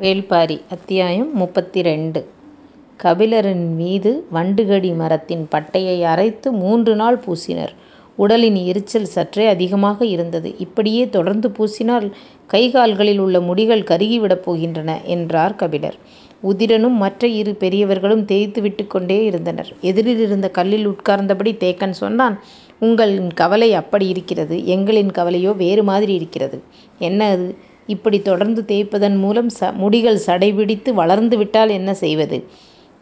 வேள்பாரி அத்தியாயம் முப்பத்தி ரெண்டு கபிலரின் மீது வண்டுகடி மரத்தின் பட்டையை அரைத்து மூன்று நாள் பூசினர். உடலின் எரிச்சல் சற்றே அதிகமாக இருந்தது. இப்படியே தொடர்ந்து பூசினால் கை கால்களில் உள்ள முடிகள் கருகிவிடப் போகின்றன என்றார் கபிலர். உதிரனும் மற்ற இரு பெரியவர்களும் தேய்த்து விட்டுக்கொண்டே இருந்தனர். எதிரில் இருந்த கல்லில் உட்கார்ந்தபடி தேக்கன் சொன்னான் உங்களின் கவலை அப்படி இருக்கிறது. எங்களின் கவலையோ வேறு மாதிரி இருக்கிறது. என்ன அது? இப்படி தொடர்ந்து தேய்ப்பதன் மூலம் ச முடிகள் சடைபிடித்து வளர்ந்து விட்டால் என்ன செய்வது?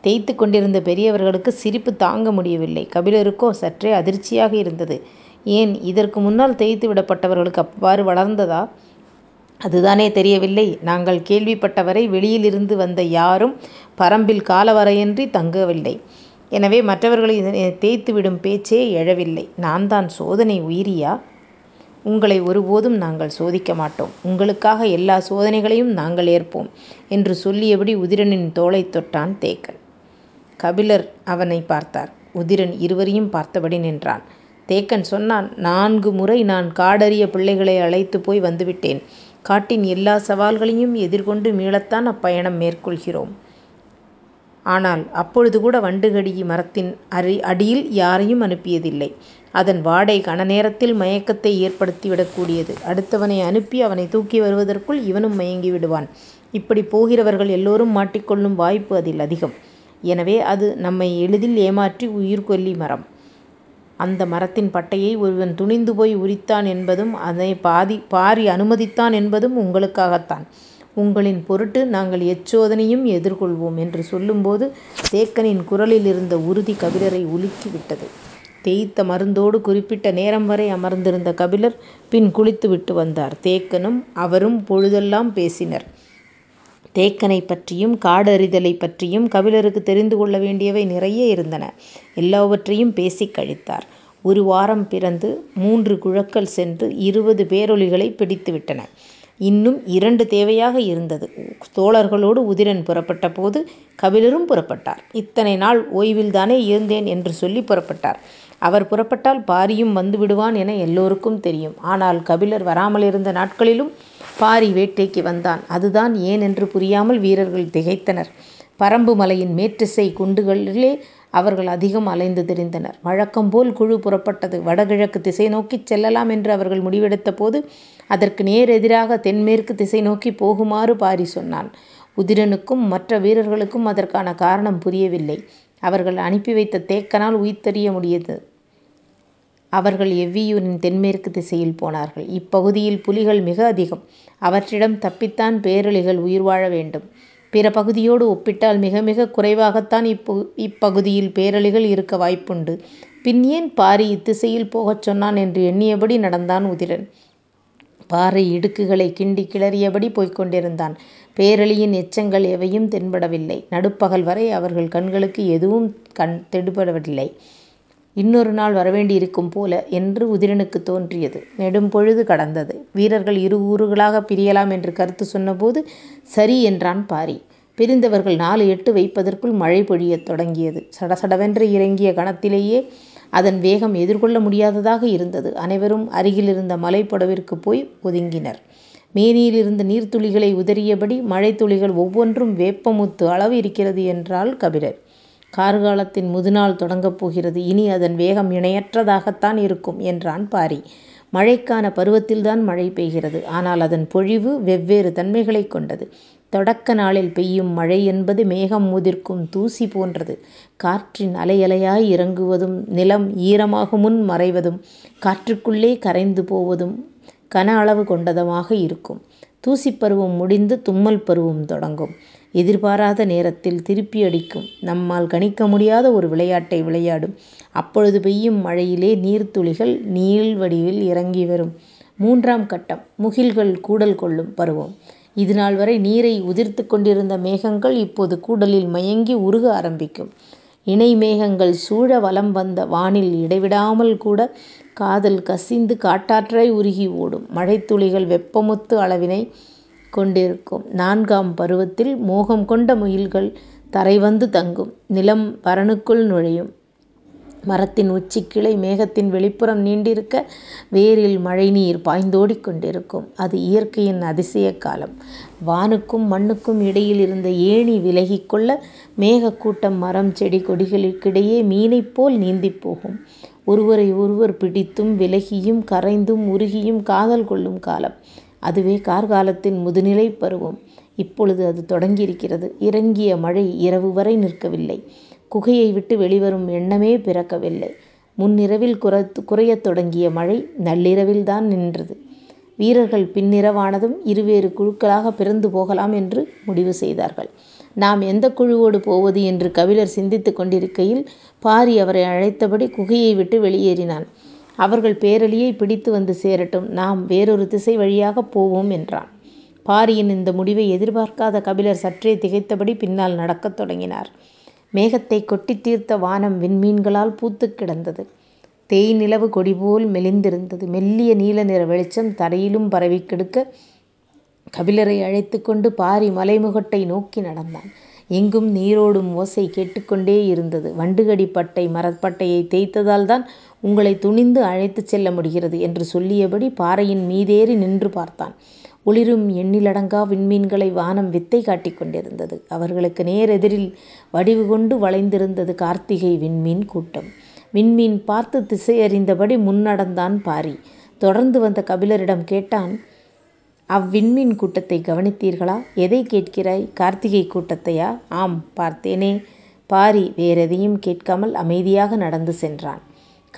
தேய்த்து கொண்டிருந்த பெரியவர்களுக்கு சிரிப்பு தாங்க முடியவில்லை. கபிலருக்கோ சற்றே அதிர்ச்சியாக இருந்தது. ஏன் இதற்கு முன்னால் தேய்த்து விடப்பட்டவர்களுக்கு அவ்வாறு வளர்ந்ததா? அதுதானே தெரியவில்லை. நாங்கள் கேள்விப்பட்டவரை வெளியிலிருந்து வந்த யாரும் பரம்பில் காலவரையின்றி தங்கவில்லை. எனவே மற்றவர்களை தேய்த்துவிடும் பேச்சே எழவில்லை. நான் தான் சோதனை உயிரியா? உங்களை ஒருபோதும் நாங்கள் சோதிக்க மாட்டோம். உங்களுக்காக எல்லா சோதனைகளையும் நாங்கள் ஏற்போம் என்று சொல்லியபடி உதிரனின் தோளைத் தொட்டான் தேக்கன். கபிலர் அவனைப் பார்த்தார். உதிரன் இருவரையும் பார்த்தபடி நின்றான். தேக்கன் சொன்னான் நான்கு முறை நான் காடறிய பிள்ளைகளை அழைத்துப் போய் வந்துவிட்டேன். காட்டின் எல்லா சவால்களையும் எதிர்கொண்டு மீளத்தான் அப்பயணம் மேற்கொள்கிறோம். ஆனால் அப்பொழுதுகூட வண்டுகடி மரத்தின் அடியில் யாரையும் அனுப்பியதில்லை. அதன் வாடை கணநேரத்தில் மயக்கத்தை ஏற்படுத்திவிடக் கூடியது. அடுத்தவனை அனுப்பி அவனைத் தூக்கி வருவதற்குள் இவனும் மயங்கி விடுவான். இப்படிப் போகிறவர்கள் எல்லோரும் மாட்டிக்கொள்ளும் வாய்ப்பு அதில் அதிகம். எனவே அது நம்மை எளிதில் ஏமாற்றி உயிர்கொல்லி மரம். அந்த மரத்தின் பட்டையை ஒருவன் துணிந்து போய் உரித்தான் என்பதும் அதைப் பாரி அனுமதித்தான் என்பதும் உங்களுக்காகத்தான். உங்களின் பொருட்டு நாங்கள் எச்சோதனையும் எதிர்கொள்வோம் என்று சொல்லும்போது தேக்கனின் குரலிலிருந்த உறுதி கபிலரை உலுக்கிவிட்டது. தேய்த்த மருந்தோடு குறிப்பிட்ட நேரம் வரை அமர்ந்திருந்த கபிலர் பின் குளித்துவிட்டு வந்தார். தேக்கனும் அவரும் பொழுதெல்லாம் பேசினர். தேக்கனைப் பற்றியும் காடறிதலைப் பற்றியும் கபிலருக்குத் தெரிந்து கொள்ள வேண்டியவை நிறைய இருந்தன. எல்லாவற்றையும் பேசிக் கழித்தார். ஒரு வாரம் பிறந்து மூன்று குழக்கள் சென்று இருபது பேரொலிகளை பிடித்துவிட்டன. இன்னும் இரண்டு தேவையாக இருந்தது. தோழர்களோடு உதிரன் புறப்பட்டபோது கபிலரும் புறப்பட்டார். இத்தனை நாள் ஓய்வில்தானே இருந்தேன் என்று சொல்லிப் புறப்பட்டார். அவர் புறப்பட்டால் பாரியும் வந்துவிடுவான் என எல்லோருக்கும் தெரியும். ஆனால் கபிலர் வராமலிருந்த நாட்களிலும் பாரி வேட்டைக்கு வந்தான். அதுதான் ஏன் என்று புரியாமல் வீரர்கள் திகைத்தனர். பரம்பு மலையின் மேற்றிசை குன்றுகளிலே அவர்கள் அதிகம் அலைந்து திரிந்தனர். வழக்கம்போல் குழு புறப்பட்டது. வடகிழக்கு திசை நோக்கிச் செல்லலாம் என்று அவர்கள் முடிவெடுத்த போது அதற்கு நேர் எதிராக தென்மேற்கு திசை நோக்கிப் போகுமாறு பாரி சொன்னான். உதிரனுக்கும் மற்ற வீரர்களுக்கும் அதற்கான காரணம் புரியவில்லை. அவர்கள் அனுப்பி வைத்த தேக்கனால் உய்த்தறிய முடிந்தது. அவர்கள் எவ்வியூரின் தென்மேற்கு திசையில் போனார்கள். இப்பகுதியில் புலிகள் மிக அதிகம். அவற்றிடம் தப்பித்தான் பேரழிகள் உயிர் வாழ வேண்டும். பிற பகுதியோடு ஒப்பிட்டால் மிக மிகக் குறைவாகத்தான் இப்பகுதியில் பேரழிகள் இருக்க வாய்ப்புண்டு. பின் ஏன் பாரி இத்திசையில் போகச் சொன்னான் என்று எண்ணியபடி நடந்தான் உதிரன். பாறை இடுக்குகளைக் கிண்டிக் கிளறியபடி போய்க் கொண்டிருந்தான். எச்சங்கள் எவையும் தென்படவில்லை. நடுப்பகல் வரை அவர்கள் கண்களுக்கு எதுவும் தென்படவில்லை. இன்னொரு நாள் வரவேண்டியிருக்கும் போல என்று உதிரனுக்குத் தோன்றியது. நெடும்பொழுது கடந்தது. வீரர்கள் இரு கூறுகளாகப் பிரியலாம் என்று கருத்து சொன்னபோது சரி என்றான் பாரி. பிரிந்தவர்கள் நாலு எட்டு வைப்பதற்குள் மழை பொழியத் தொடங்கியது. சடசடவென்று இறங்கிய கணத்திலேயே அதன் வேகம் எதிர்கொள்ள முடியாததாக இருந்தது. அனைவரும் அருகிலிருந்த மலைப்புடவிற்குப் போய் ஒதுங்கினர். மேனியிலிருந்த நீர்த்துளிகளை உதறியபடி மழைத்துளிகள் ஒவ்வொன்றும் வேப்பமுத்து அளவு இருக்கிறது என்றாள் கபிலர். கார்காலத்தின் முதுநாள் தொடங்கப் போகிறது. இனி அதன் வேகம் இணையற்றதாகத்தான் இருக்கும் என்றான் பாரி. மழைக்கான பருவத்தில்தான் மழை பெய்கிறது. ஆனால் அதன் பொழிவு வெவ்வேறு தன்மைகளைக் கொண்டது. தொடக்க நாளில் பெய்யும் மழை என்பது மேகம் உதிர்க்கும் தூசி போன்றது. காற்றின் அலையலையாய் இறங்குவதும் நிலம் ஈரமாகுமுன் மறைவதும் காற்றுக்குள்ளே கரைந்து போவதும் கன அளவு கொண்டதுமாக இருக்கும். தூசி பருவம் முடிந்து தும்மல் பருவம் தொடங்கும். எதிர்பாராத நேரத்தில் திருப்பி அடிக்கும் நம்மால் கணிக்க முடியாத ஒரு விளையாட்டை விளையாடும். அப்பொழுது பெய்யும் மழையிலே நீர்த்துளிகள் நீள்வடிவில் இறங்கி வரும். மூன்றாம் கட்டம் முகில்கள் கூடல் கொள்ளும் பருவம். இதுநாள் வரை நீரை உதிர்த்துக் கொண்டிருந்த மேகங்கள் இப்போது கூடலில் மயங்கி உருக ஆரம்பிக்கும். இணை மேகங்கள் சூழ வலம் வந்த வானில் இடைவிடாமல் கூட காதல் கசிந்து காட்டாற்றாய் உருகி ஓடும். மழைத்துளிகள் வெப்பமுத்து அளவினை கொண்டிருக்கும். நான்காம் பருவத்தில் மோகம் கொண்ட முயல்கள் தரை வந்து தங்கும். நிலம் வரனுக்குள் நுழையும். மரத்தின் உச்சிக் கிளை மேகத்தின் வெளிப்புறம் நீண்டிருக்க வேரில் மழைநீர் பாய்ந்தோடிக் கொண்டிருக்கும். அது இயற்கையின் அதிசயக் காலம். வானுக்கும் மண்ணுக்கும் இடையில் இருந்த ஏணி விலகிக் கொள்ள மேகக் கூட்டம் மரம் செடி கொடிகளுக்கிடையே மீனைப் போல் நீந்திப் போகும். ஒருவரை ஒருவர் பிடித்தும் விலகியும் கரைந்தும் உருகியும் காதல் கொள்ளும் காலம். அதுவே கார்காலத்தின் முதுநிலை பருவம். இப்பொழுது அது தொடங்கியிருக்கிறது. இறங்கிய மழை இரவு வரை நிற்கவில்லை. குகையை விட்டு வெளிவரும் எண்ணமே பிறக்கவில்லை. முன்னிரவில் குறையத் தொடங்கிய மழை நள்ளிரவில்தான் நின்றது. வீரர்கள் பின்னிரவானதும் இருவேறு குழுக்களாக பிரிந்து போகலாம் என்று முடிவு செய்தார்கள். நாம் எந்த குழுவோடு போவது என்று கபிலர் சிந்தித்துக் கொண்டிருக்கையில் பாரி அவரை அழைத்தபடி குகையை விட்டு வெளியேறினான். அவர்கள் பேரழியை பிடித்து வந்து சேரட்டும். நாம் வேறொரு திசை வழியாகப் போவோம் என்றான். பாரியின் இந்த முடிவை எதிர்பார்க்காத கபிலர் சற்றே திகைத்தபடி பின்னால் நடக்கத் தொடங்கினார். மேகத்தைக் கொட்டித் தீர்த்த வானம் விண்மீன்களால் பூத்துக் கிடந்தது. தேய் நிலவு கொடிபோல் மெலிந்திருந்தது. மெல்லிய நீல நிற வெளிச்சம் தரையிலும் பரவிக் கெடுக்க கபிலரை அழைத்துக் கொண்டு பாரி மலைமுகட்டை நோக்கி நடந்தான். எங்கும் நீரோடும் ஓசை கேட்டுக் கொண்டேயிருந்தது. வண்டுகடி பட்டை மரப்பட்டையைத் தேய்த்ததால்தான் உங்களை துணிந்து அழைத்துச் செல்ல முடிகிறது என்று சொல்லியபடி பாறையின் மீதேறி நின்று பார்த்தான். ஒளிரும் எண்ணிலடங்கா விண்மீன்களை வானம் வித்தை காட்டிக் கொண்டிருந்தது. அவர்களுக்கு நேரெதிரில் வடிவு கொண்டு வளைந்திருந்தது கார்த்திகை விண்மீன் கூட்டம். விண்மீன் பார்த்துத் திசையறிந்தபடி முன்னடந்தான் பாரி. தொடர்ந்து வந்த கபிலரிடம் கேட்டான் அவ்விண்மீன் கூட்டத்தைக் கவனித்தீர்களா? எதைக் கேட்கிறாய்? கார்த்திகை கூட்டத்தையா? ஆம், பார்த்தேனே. பாரி வேறெதையும் கேட்காமல் அமைதியாக நடந்து சென்றான்.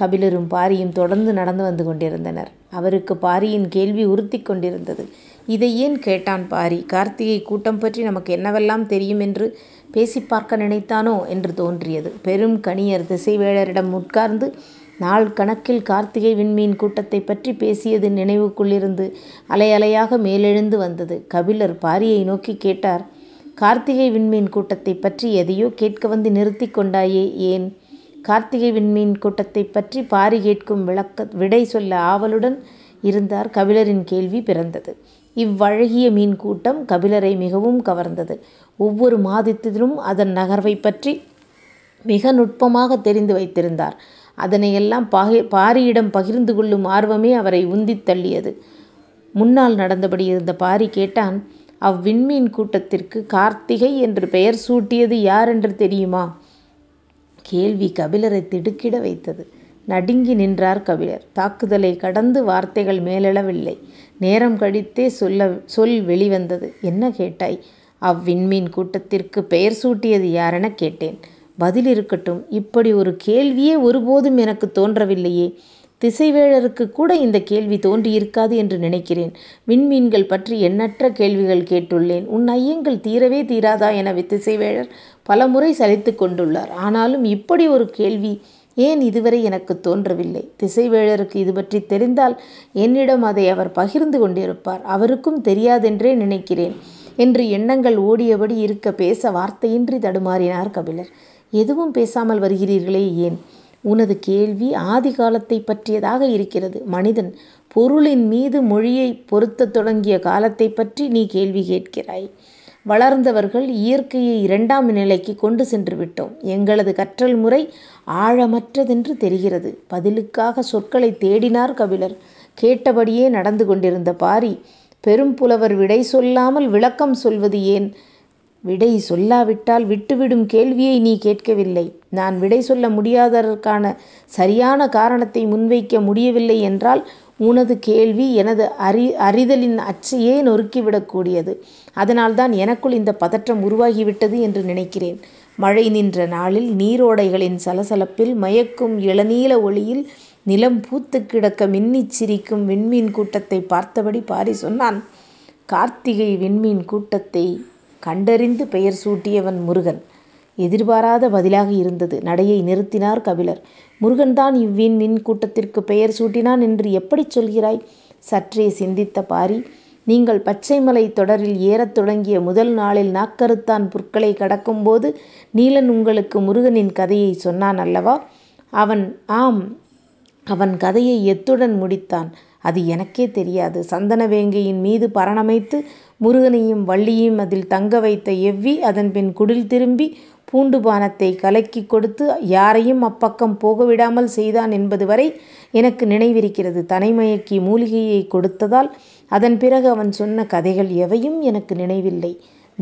கபிலரும் பாரியும் தொடர்ந்து நடந்து வந்து கொண்டிருந்தனர். அவருக்கு பாரியின் கேள்வி உறுத்தி கொண்டிருந்தது. இதை ஏன் கேட்டான் பாரி? கார்த்திகை கூட்டம் பற்றி நமக்கு என்னவெல்லாம் தெரியும் என்று பேசி பார்க்க நினைத்தானோ என்று தோன்றியது. பெரும் கணியர் திசைவேளரிடம் உட்கார்ந்து நாள் கணக்கில் கார்த்திகை விண்மீன் கூட்டத்தைப் பற்றி பேசியது நினைவுக்குள்ளிருந்து அலை அலையாக மேலெழுந்து வந்தது. கபிலர் பாரியை நோக்கி கேட்டார் கார்த்திகை விண்மீன் கூட்டத்தைப் பற்றி எதையோ கேட்க வந்து நிறுத்தி கொண்டாயே, ஏன்? கார்த்திகை விண்மீன் கூட்டத்தைப் பற்றி பாரி கேட்கும் விளக்க விடை சொல்ல ஆவலுடன் இருந்தார். கபிலரின் கேள்வி பிறந்தது. இவ்வழகிய மீன் கூட்டம் கபிலரை மிகவும் கவர்ந்தது. ஒவ்வொரு மாதத்திலும் அதன் நகர்வைப் பற்றி மிக நுட்பமாகத் தெரிந்து வைத்திருந்தார். அதனையெல்லாம் பாரியிடம் பகிர்ந்து கொள்ளும் ஆர்வமே அவரை உந்தித் தள்ளியது. முன்னால் நடந்தபடி இருந்த பாரி கேட்டான் அவ்விண்மீன் கூட்டத்திற்குக் கார்த்திகை என்று பெயர் சூட்டியது யாரென்று தெரியுமா? கேள்வி கபிலரை திடுக்கிட வைத்தது. நடுங்கி நின்றார் கபிலர். தாக்குதலைக் கடந்து வார்த்தைகள் மேலெழவில்லை. நேரம் கழித்தே சொல் வெளிவந்தது. என்ன கேட்டாய்? அவ்விண்மீன் கூட்டத்திற்குப் பெயர் சூட்டியது யாரெனக் கேட்டேன். பதில் இருக்கட்டும். இப்படி ஒரு கேள்வியே ஒருபோதும் எனக்குத் தோன்றவில்லையே. திசைவேழருக்கு கூட இந்தக் கேள்வி தோன்றியிருக்காது என்று நினைக்கிறேன். விண்மீன்கள் பற்றி எண்ணற்ற கேள்விகள் கேட்டுள்ளேன். உன் ஐயங்கள் தீரவே தீராதா என திசைவேழர் பலமுறை சலித்துக் கொண்டுள்ளார். ஆனாலும் இப்படி ஒரு கேள்வி ஏன் இதுவரை எனக்குத் தோன்றவில்லை? திசைவேழருக்கு இதுபற்றித் தெரிந்தால் என்னிடம் அதை அவர் பகிர்ந்து கொண்டிருப்பார். அவருக்கும் தெரியாதென்றே நினைக்கிறேன் என்று எண்ணங்கள் ஓடியபடி இருக்க பேச வார்த்தையின்றி தடுமாறினார் கபிலர். எதுவும் பேசாமல் வருகிறீர்களே ஏன்? உனது கேள்வி ஆதிகாலத்தைப் பற்றியதாக இருக்கிறது. மனிதன் பொருளின் மீது மொழியைப் பொருத்தத் தொடங்கிய காலத்தைப் பற்றி நீ கேள்வி கேட்கிறாய். வளர்ந்தவர்கள் இயற்கையை இரண்டாம் நிலைக்கு கொண்டு சென்றுவிட்டோம். எங்களது கற்றல் முறை ஆழமற்றதென்று தெரிகிறது. பதிலுக்காக சொற்களை தேடினார் கபிலர். கேட்டபடியே நடந்து கொண்டிருந்த பாரி பெரும்புலவர் விடை சொல்லாமல் விளக்கம் சொல்வது ஏன்? விடை சொல்லாவிட்டால் விட்டுவிடும் கேள்வியை நீ கேட்கவில்லை. நான் விடை சொல்ல முடியாததற்கான சரியான காரணத்தை முன்வைக்க முடியவில்லை என்றால் உனது கேள்வி எனது அறி அறிதலின் அச்சையே நொறுக்கிவிடக் கூடியது. அதனால்தான் எனக்குள் இந்தப் பதற்றம் உருவாகிவிட்டது என்று நினைக்கிறேன். மழை நின்ற நாளில் நீரோடைகளின் சலசலப்பில் மயக்கும் இளநீல ஒளியில் நிலம் பூத்துக் கிடக்க மின்னிச் சிரிக்கும் விண்மீன் கூட்டத்தைப் பார்த்தபடி பாரி சொன்னான் கார்த்திகை விண்மீன் கூட்டத்தைக் கண்டறிந்து பெயர் சூட்டியவன் முருகன். எதிர்பாராத பதிலாக இருந்தது. நடையை நிறுத்தினார் கபிலர். முருகன்தான் இவ்விண்மீன் கூட்டத்திற்குப் பெயர் சூட்டினான் என்று எப்படிச் சொல்கிறாய்? சற்றே சிந்தித்த பாரி நீங்கள் பச்சைமலைத் தொடரில் ஏறத் தொடங்கிய முதல் நாளில் நாக்கருத்தான் புற்களைக் கடக்கும்போது நீலன் உங்களுக்கு முருகனின் கதையைச் சொன்னான் அல்லவா? அவன் ஆம் அவன் கதையை எத்துடன் முடித்தான்? அது எனக்கே தெரியாது. சந்தன வேங்கையின் மீது பரணமைத்து முருகனையும் வள்ளியையும் அதில் தங்க வைத்த எவ்வி அதன்பின் குடில் திரும்பி பூண்டு பானத்தை கலக்கிக் கொடுத்து யாரையும் அப்பக்கம் போகவிடாமல் செய்தான் என்பது வரை எனக்கு நினைவிருக்கிறது. தனைமயக்கி மூலிகையை கொடுத்ததால் அதன் பிறகு அவன் சொன்ன கதைகள் எவையும் எனக்கு நினைவில்லை.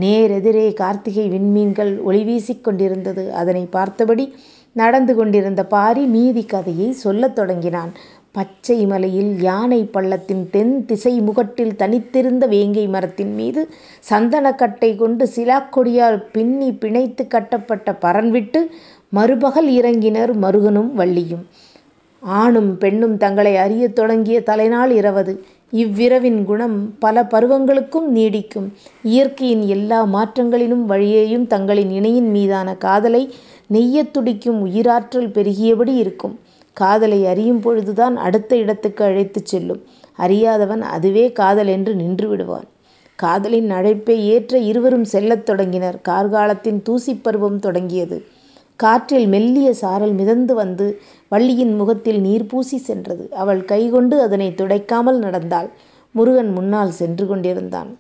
நேரெதிரே கார்த்திகை விண்மீன்கள் ஒளி வீசிக் கொண்டிருந்தது. அதனை பார்த்தபடி நடந்து கொண்டிருந்த பாரி மீதி கதையை சொல்லத் தொடங்கினான். பச்சை மலையில் யானை பள்ளத்தின் தென் திசை முகட்டில் தனித்திருந்த வேங்கை மரத்தின் மீது சந்தனக்கட்டை கொண்டு சிலாக் கொடியால் பிணைத்து கட்டப்பட்ட பரன் விட்டு மறுபகல் இறங்கினர் மருகனும் வள்ளியும். ஆணும் பெண்ணும் தங்களை அறியத் தொடங்கிய தலைநாள் இரவது. இவ்விரவின் குணம் பல பருவங்களுக்கும் நீடிக்கும். இயற்கையின் எல்லா மாற்றங்களிலும் வழியேயும் தங்களின் இணையின் மீதான காதலை நெய்யத் துடிக்கும் உயிராற்றல் பெருகியபடி இருக்கும். காதலை அறியும் பொழுதுதான் அடுத்த இடத்துக்கு அழைத்துச் செல்லும். அறியாதவன் அதுவே காதல் என்று நின்று விடுவான். காதலின் அழைப்பை ஏற்ற இருவரும் செல்லத் தொடங்கினர். கார்காலத்தின் தூசி பருவம் தொடங்கியது. காற்றில் மெல்லிய சாரல் மிதந்து வந்து வள்ளியின் முகத்தில் நீர் பூசி சென்றது. அவள் கைகொண்டு அதனை துடைக்காமல் நடந்தாள். முருகன் முன்னால் சென்று கொண்டிருந்தான்.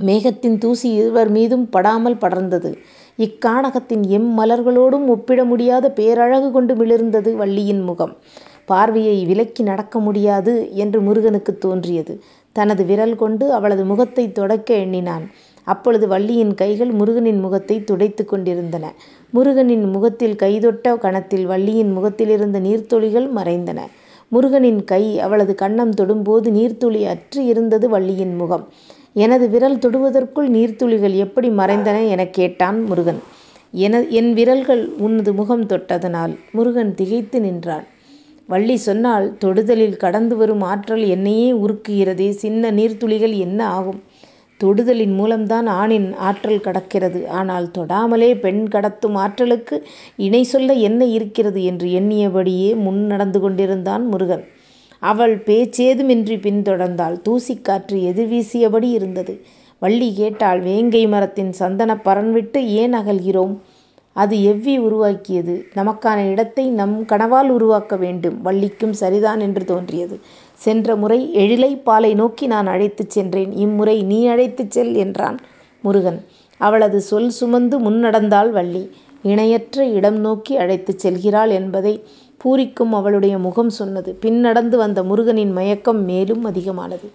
மேகத்தின் தூசி இருவர் மீதும் படாமல் படர்ந்தது. இக்கானகத்தின் எம் மலர்களோடும் ஒப்பிட முடியாத பேரழகு கொண்டு மிளிர்ந்தது வள்ளியின் முகம். பார்வையை விலக்கி நடக்க முடியாது என்று முருகனுக்குத் தோன்றியது. தனது விரல் கொண்டு அவளது முகத்தைத் துடைக்க எண்ணினான். அப்பொழுது வள்ளியின் கைகள் முருகனின் முகத்தைத் துடைத்துக் கொண்டிருந்தன. முருகனின் முகத்தில் கைதொட்ட கணத்தில் வள்ளியின் முகத்திலிருந்த நீர்த்துளிகள் மறைந்தன. முருகனின் கை அவளது கன்னம் தொடும்போது நீர்த்துளி அற்று இருந்தது வள்ளியின் முகம். எனது விரல் தொடுவதற்குள் நீர்த்துளிகள் எப்படி மறைந்தன? எனக் கேட்டான் முருகன். என என் விரல்கள் உனது முகம் தொட்டதனால். முருகன் திகைத்து நின்றான். வள்ளி சொன்னாள் தொடுதலில் கடந்து வரும் ஆற்றல் என்னையே உருக்குகிறதே சின்ன நீர்த்துளிகள் என்ன ஆகும்? தொடுதலின் மூலம்தான் ஆணின் ஆற்றல் கடக்கிறது. ஆனால் தொடாமலே பெண் கடத்தும் ஆற்றலுக்கு இணை சொல்ல என்ன இருக்கிறது? என்று எண்ணியபடியே முன் நடந்து கொண்டிருந்தான் முருகன். அவள் பேச்சேதுமின்றிப் பின்தொடர்ந்தாள். தூசிக்காற்று எதிர்வீசியபடி வீசியபடி இருந்தது. வள்ளி கேட்டாள் வேங்கை மரத்தின் சந்தனப் பரண் விட்டு ஏன் அகல்கிறோம்? அது எவ்வி உருவாக்கியது. நமக்கான இடத்தை நம் கனவால் உருவாக்க வேண்டும். வள்ளிக்கும் சரிதான் என்று தோன்றியது. சென்ற முறை எழிலை பாலை நோக்கி நான் அழைத்துச் சென்றேன். இம்முறை நீ அழைத்துச் செல் என்றான் முருகன். அவளது சொல் சுமந்து முன் நடந்தாள் வள்ளி. இணையற்ற இடம் நோக்கி அழைத்துச் செல்கிறாள் என்பதை பூரிக்கும் அவளுடைய முகம் சொன்னது. பின் நடந்து வந்த முருகனின் மயக்கம் மேலும் அதிகமானது.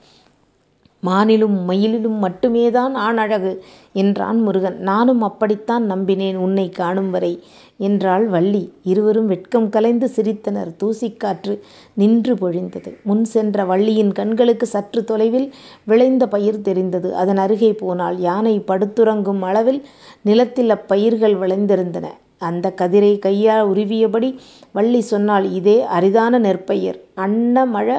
மானிலும் மயிலிலும் மட்டுமேதான் ஆண் அழகு என்றான் முருகன். நானும் அப்படித்தான் நம்பினேன் உன்னை காணும் வரை என்றாள் வள்ளி. இருவரும் வெட்கம் கலைந்து சிரித்தனர். தூசிக்காற்று நின்று பொழிந்தது. முன் சென்ற வள்ளியின் கண்களுக்கு சற்று தொலைவில் விளைந்த பயிர் தெரிந்தது. அதன் அருகே போனால் யானை படுத்துறங்கும் அளவில் நிலத்தில் அப்பயிர்கள் விளைந்திருந்தன. அந்தக் கதிரை கையால் உருவியபடி வள்ளி சொன்னாள் இதே அரிதான நெற்பயிர். அன்னமழ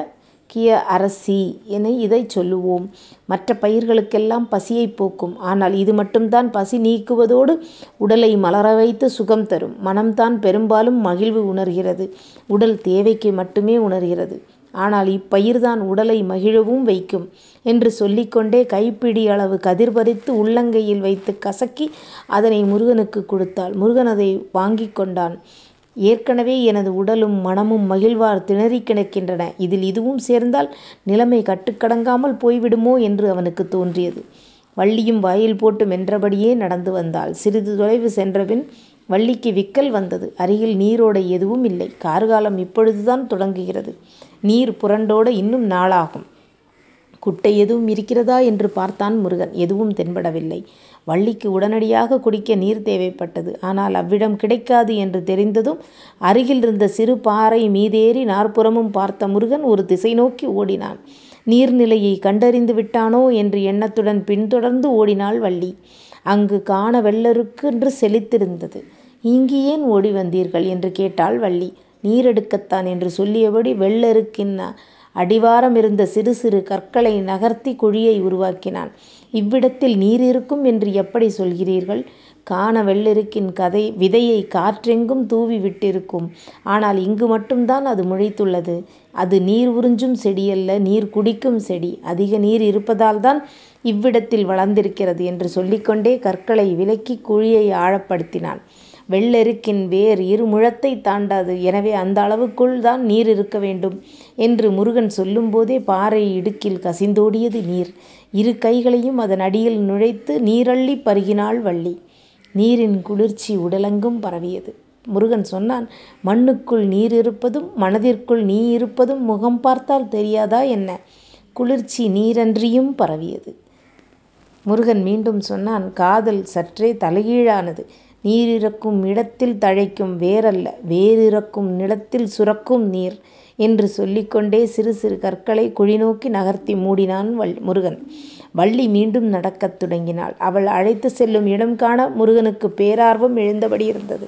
கிய அரசி என இதைச் சொல்லுவோம். மற்ற பயிர்களுக்கெல்லாம் பசியைப் போக்கும். ஆனால் இது மட்டும்தான் பசி நீக்குவதோடு உடலை மலரவைத்து சுகம் தரும். மனம்தான் பெரும்பாலும் மகிழ்வு உணர்கிறது. உடல் தேவைக்கு மட்டுமே உணர்கிறது. ஆனால் இப்பயிர்தான் உடலை மகிழவும் வைக்கும். என்று சொல்லிக்கொண்டே கைப்பிடி அளவு கதிர் பறித்து உள்ளங்கையில் வைத்துக் கசக்கி அதனை முருகனுக்குக் கொடுத்தாள். முருகன் அதை வாங்கிக் கொண்டான். ஏற்கெனவே எனது உடலும் மனமும் மகிழ்வார் திணறிக் கிடக்கின்றன. இதில் இதுவும் சேர்ந்தால் நிலைமை கட்டுக்கடங்காமல் போய்விடுமோ என்று அவனுக்குத் தோன்றியது. வள்ளியும் வாயில் போட்டு மென்றபடியே நடந்து வந்தாள். சிறிது தொலைவு சென்றபின் வள்ளிக்கு விக்கல் வந்தது. அருகில் நீரோடை எதுவும் இல்லை. கார்காலம் இப்பொழுதுதான் தொடங்குகிறது. நீர் புரண்டோட இன்னும் நாளாகும். குட்டை எதுவும் இருக்கிறதா? என்று பார்த்தான் முருகன். எதுவும் தென்படவில்லை. வள்ளிக்கு உடனடியாக குடிக்க நீர் தேவைப்பட்டது. ஆனால் அவ்விடம் கிடைக்காது என்று தெரிந்ததும் அருகிலிருந்த சிறு பாறை மீதேறி நாற்புறமும் பார்த்த முருகன் ஒரு திசை நோக்கி ஓடினான். நீர்நிலையை கண்டறிந்து விட்டானோ என்ற எண்ணத்துடன் பின்தொடர்ந்து ஓடினாள் வள்ளி. அங்கு கான வெள்ளெருக்கொன்று செழித்திருந்தது. இங்கு ஏன் ஓடி வந்தீர்கள்? என்று கேட்டாள் வள்ளி. நீரெடுக்கத்தான் என்று சொல்லியபடி வெள்ளெருக்கின் அடிவாரமிருந்த சிறு சிறு கற்களை நகர்த்தி குழியை உருவாக்கினான். இவ்விடத்தில் நீர் இருக்கும் என்று எப்படி சொல்கிறீர்கள்? கான வெள்ளெருக்கின் கதை விதையை காற்றெங்கும் தூவி விட்டிருக்கும். ஆனால் இங்கு மட்டும்தான் அது முளைத்துள்ளது. அது நீர் உறிஞ்சும் செடியல்ல நீர் குடிக்கும் செடி. அதிக நீர் இருப்பதால்தான் இவ்விடத்தில் வளர்ந்திருக்கிறது என்று சொல்லிக்கொண்டே கற்களை விலக்கி குழியை ஆழப்படுத்தினான். வெள்ளெருக்கின் வேர் இரு முழத்தை தாண்டாது. எனவே அந்த அளவுக்குள் தான் நீர் இருக்க வேண்டும் என்று முருகன் சொல்லும்போதே பாறை இடுக்கில் கசிந்தோடியது நீர். இரு கைகளையும் அதன் அடியில் நுழைத்து நீரள்ளிப் பருகினாள் வள்ளி. நீரின் குளிர்ச்சி உடலெங்கும் பரவியது. முருகன் சொன்னான் மண்ணுக்குள் நீர் இருப்பதும் மனதிற்குள் நீ இருப்பதும் முகம் பார்த்தால் தெரியாதா என்ன? குளிர்ச்சி நீரன்றியும் பரவியது. முருகன் மீண்டும் சொன்னான் காதல் சற்றே தலைகீழானது. நீரிறக்கும் இடத்தில் தழைக்கும் வேரல்ல வேறிறக்கும் நிலத்தில் சுரக்கும் நீர் என்று சொல்லிக்கொண்டே சிறு சிறு கற்களை குழிநோக்கி நகர்த்தி மூடினான் முருகன். வள்ளி மீண்டும் நடக்கத் தொடங்கினாள். அவள் அழைத்து செல்லும் இடம் காண முருகனுக்கு பேரார்வம் எழுந்தபடி இருந்தது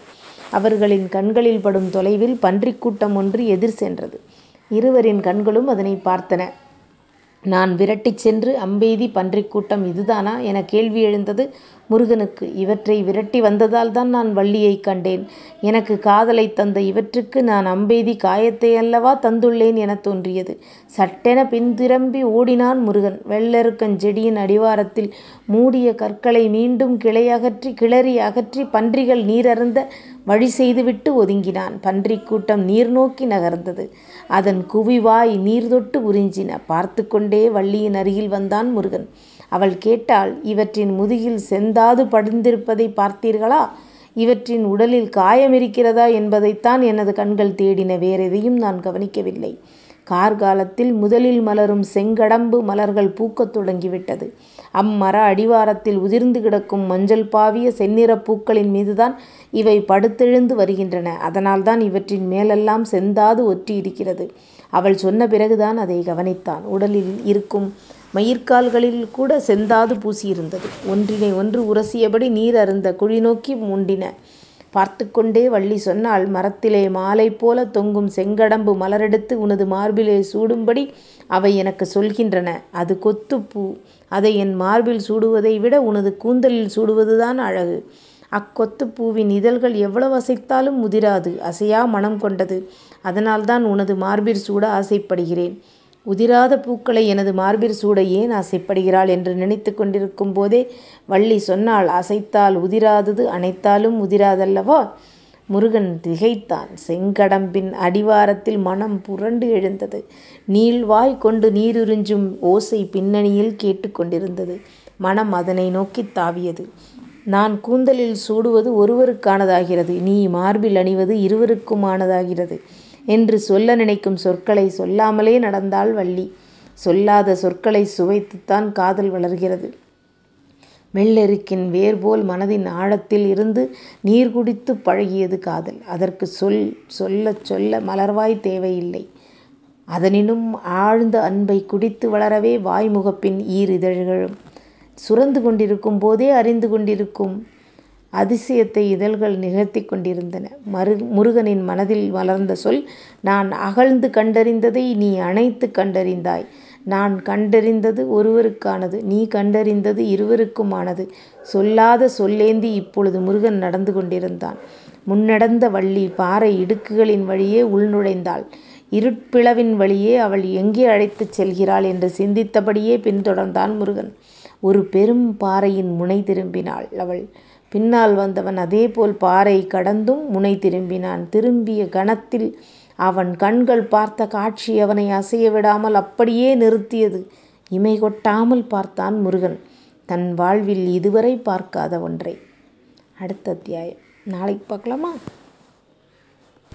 அவர்களின் கண்களில் படும் தொலைவில் பன்றிக் கூட்டம் ஒன்று எதிர் சென்றது. இருவரின் கண்களும் அதனை பார்த்தன. நான் விரட்டிச் சென்று அம்பெய்தி பன்றிக் கூட்டம் இதுதானா? என கேள்வி எழுந்தது முருகனுக்கு. இவற்றை விரட்டி வந்ததால்தான் நான் வள்ளியைக் கண்டேன். எனக்கு காதலைத் தந்த இவற்றுக்கு நான் அம்பெய்தி காயத்தையல்லவா தந்துள்ளேன் எனத் தோன்றியது. சட்டென பின்திரம்பி ஓடினான் முருகன். வெள்ளெருக்கஞ் செடியின் அடிவாரத்தில் மூடிய கற்களை மீண்டும் கிளறி அகற்றி பன்றிகள் நீரருந்த வழி செய்துவிட்டு ஒதுங்கினான். பன்றிக் கூட்டம் நீர் நோக்கி நகர்ந்தது. அதன் குவிவாய் நீர் தொட்டு உறிஞ்சின. பார்த்துக்கொண்டே வள்ளியின் அருகில் வந்தான் முருகன். அவள் கேட்டாள் இவற்றின் முதுகில் செந்தாது படிந்திருப்பதைப் பார்த்தீர்களா? இவற்றின் உடலில் காயம் இருக்கிறதா என்பதைத்தான் எனது கண்கள் தேடின. வேறெதையும் நான் கவனிக்கவில்லை. கார்காலத்தில் முதலில் மலரும் செங்கடம்பு மலர்கள் பூக்கத் தொடங்கிவிட்டது. அம்மர அடிவாரத்தில் உதிர்ந்து கிடக்கும் மஞ்சள் பாவிய செந்நிறப் பூக்களின் மீதுதான் இவை படுத்தெழுந்து வருகின்றன. அதனால்தான் இவற்றின் மேலெல்லாம் செந்தாது ஒற்றியிருக்கிறது. அவள் சொன்ன பிறகுதான் அதை கவனித்தான். உடலில் இருக்கும் மயிர்க்கால்களில்கூடச் செந்தாது பூசியிருந்தது. ஒன்றினை ஒன்று உரசியபடி நீர் அருந்த குழி நோக்கி முண்டின. பார்த்துக்கொண்டே வள்ளி சொன்னாள் மரத்திலே மாலைபோலத் தொங்கும் செங்கடம்பு மலரெடுத்து உனது மார்பிலே சூடும்படி அவை எனக்குச் சொல்கின்றன. அது கொத்துப்பூ அதை என் மார்பில் சூடுவதை விட உனது கூந்தலில் சூடுவதுதான் அழகு. அக்கொத்துப்பூவின் இதழ்கள் எவ்வளவு அசைத்தாலும் உதிராது. அசையா மணம் கொண்டது. அதனால்தான் உனது மார்பிற் சூட ஆசைப்படுகிறேன். உதிராத பூக்களை எனது மார்பிற் சூட ஏன் ஆசைப்படுகிறாள் என்று நினைத்துக் கொண்டிருக்கும் போதே வள்ளி சொன்னாள் அசைத்தால் உதிராதது அணைத்தாலும் உதிராதல்லவா? முருகன் திகைத்தான். செங்கடம்பின் அடிவாரத்தில் மனம் புரண்டு எழுந்தது. நீள்வாய் கொண்டு நீருறிஞ்சும் ஓசை பின்னணியில் கேட்டுக் கொண்டிருந்தது. அதனை நோக்கித் தாவியது. நான் கூந்தலில் சூடுவது ஒருவருக்கானதாகிறது. நீ மார்பில் அணிவது இருவருக்குமானதாகிறது என்று சொல்ல நினைக்கும் சொற்களை சொல்லாமலே நடந்தாள் வள்ளி. சொல்லாத சொற்களை சுவைத்துத்தான் காதல் வளர்கிறது. வெள்ளெருக்கின் வேர்போல் மனதின் ஆழத்தில் இருந்து நீர் குடித்துப் பழகியது காதல். அதற்குச் சொல் சொல்லச் சொல்ல மலர்வாய் தேவையில்லை. அதனினும் ஆழ்ந்த அன்பைக் குடித்து வளரவே வாய் முகப்பின் ஈர் இதழ்களும். சுரந்து கொண்டிருக்கும் போதே அறிந்து கொண்டிருக்கும் அதிசயத்தை இதழ்கள் நிகழ்த்தி கொண்டிருந்தன. முருகனின் மனதில் வளர்ந்த சொல் நான் அகழ்ந்து கண்டறிந்ததை நீ அணைத்துக் கண்டறிந்தாய். நான் கண்டறிந்தது ஒருவருக்கானது. நீ கண்டறிந்தது இருவருக்குமானது. சொல்லாத சொல்லேந்தி இப்பொழுது முருகன் நடந்து கொண்டிருந்தான். முன்னடந்த வள்ளி பாறை இடுக்குகளின் வழியே உள்நுழைந்தாள் இருட்பிளவின் வழியே அவள் எங்கே அழைத்துச் செல்கிறாள் என்று சிந்தித்தபடியே பின்தொடர்ந்தான் முருகன். ஒரு பெரும் பாறையின் முனை திரும்பினாள் அவள். பின்னால் வந்தவன் அதேபோல் பாறை கடந்தும் முனை திரும்பினான். திரும்பிய கணத்தில் அவன் கண்கள் பார்த்த காட்சி அவனை அசைய விடாமல் அப்படியே நிறுத்தியது. இமை கொட்டாமல் பார்த்தான் முருகன். தன் வாழ்வில் இதுவரை பார்க்காத ஒன்றை. அடுத்த அத்தியாயம் நாளைக்கு பார்க்கலாமா?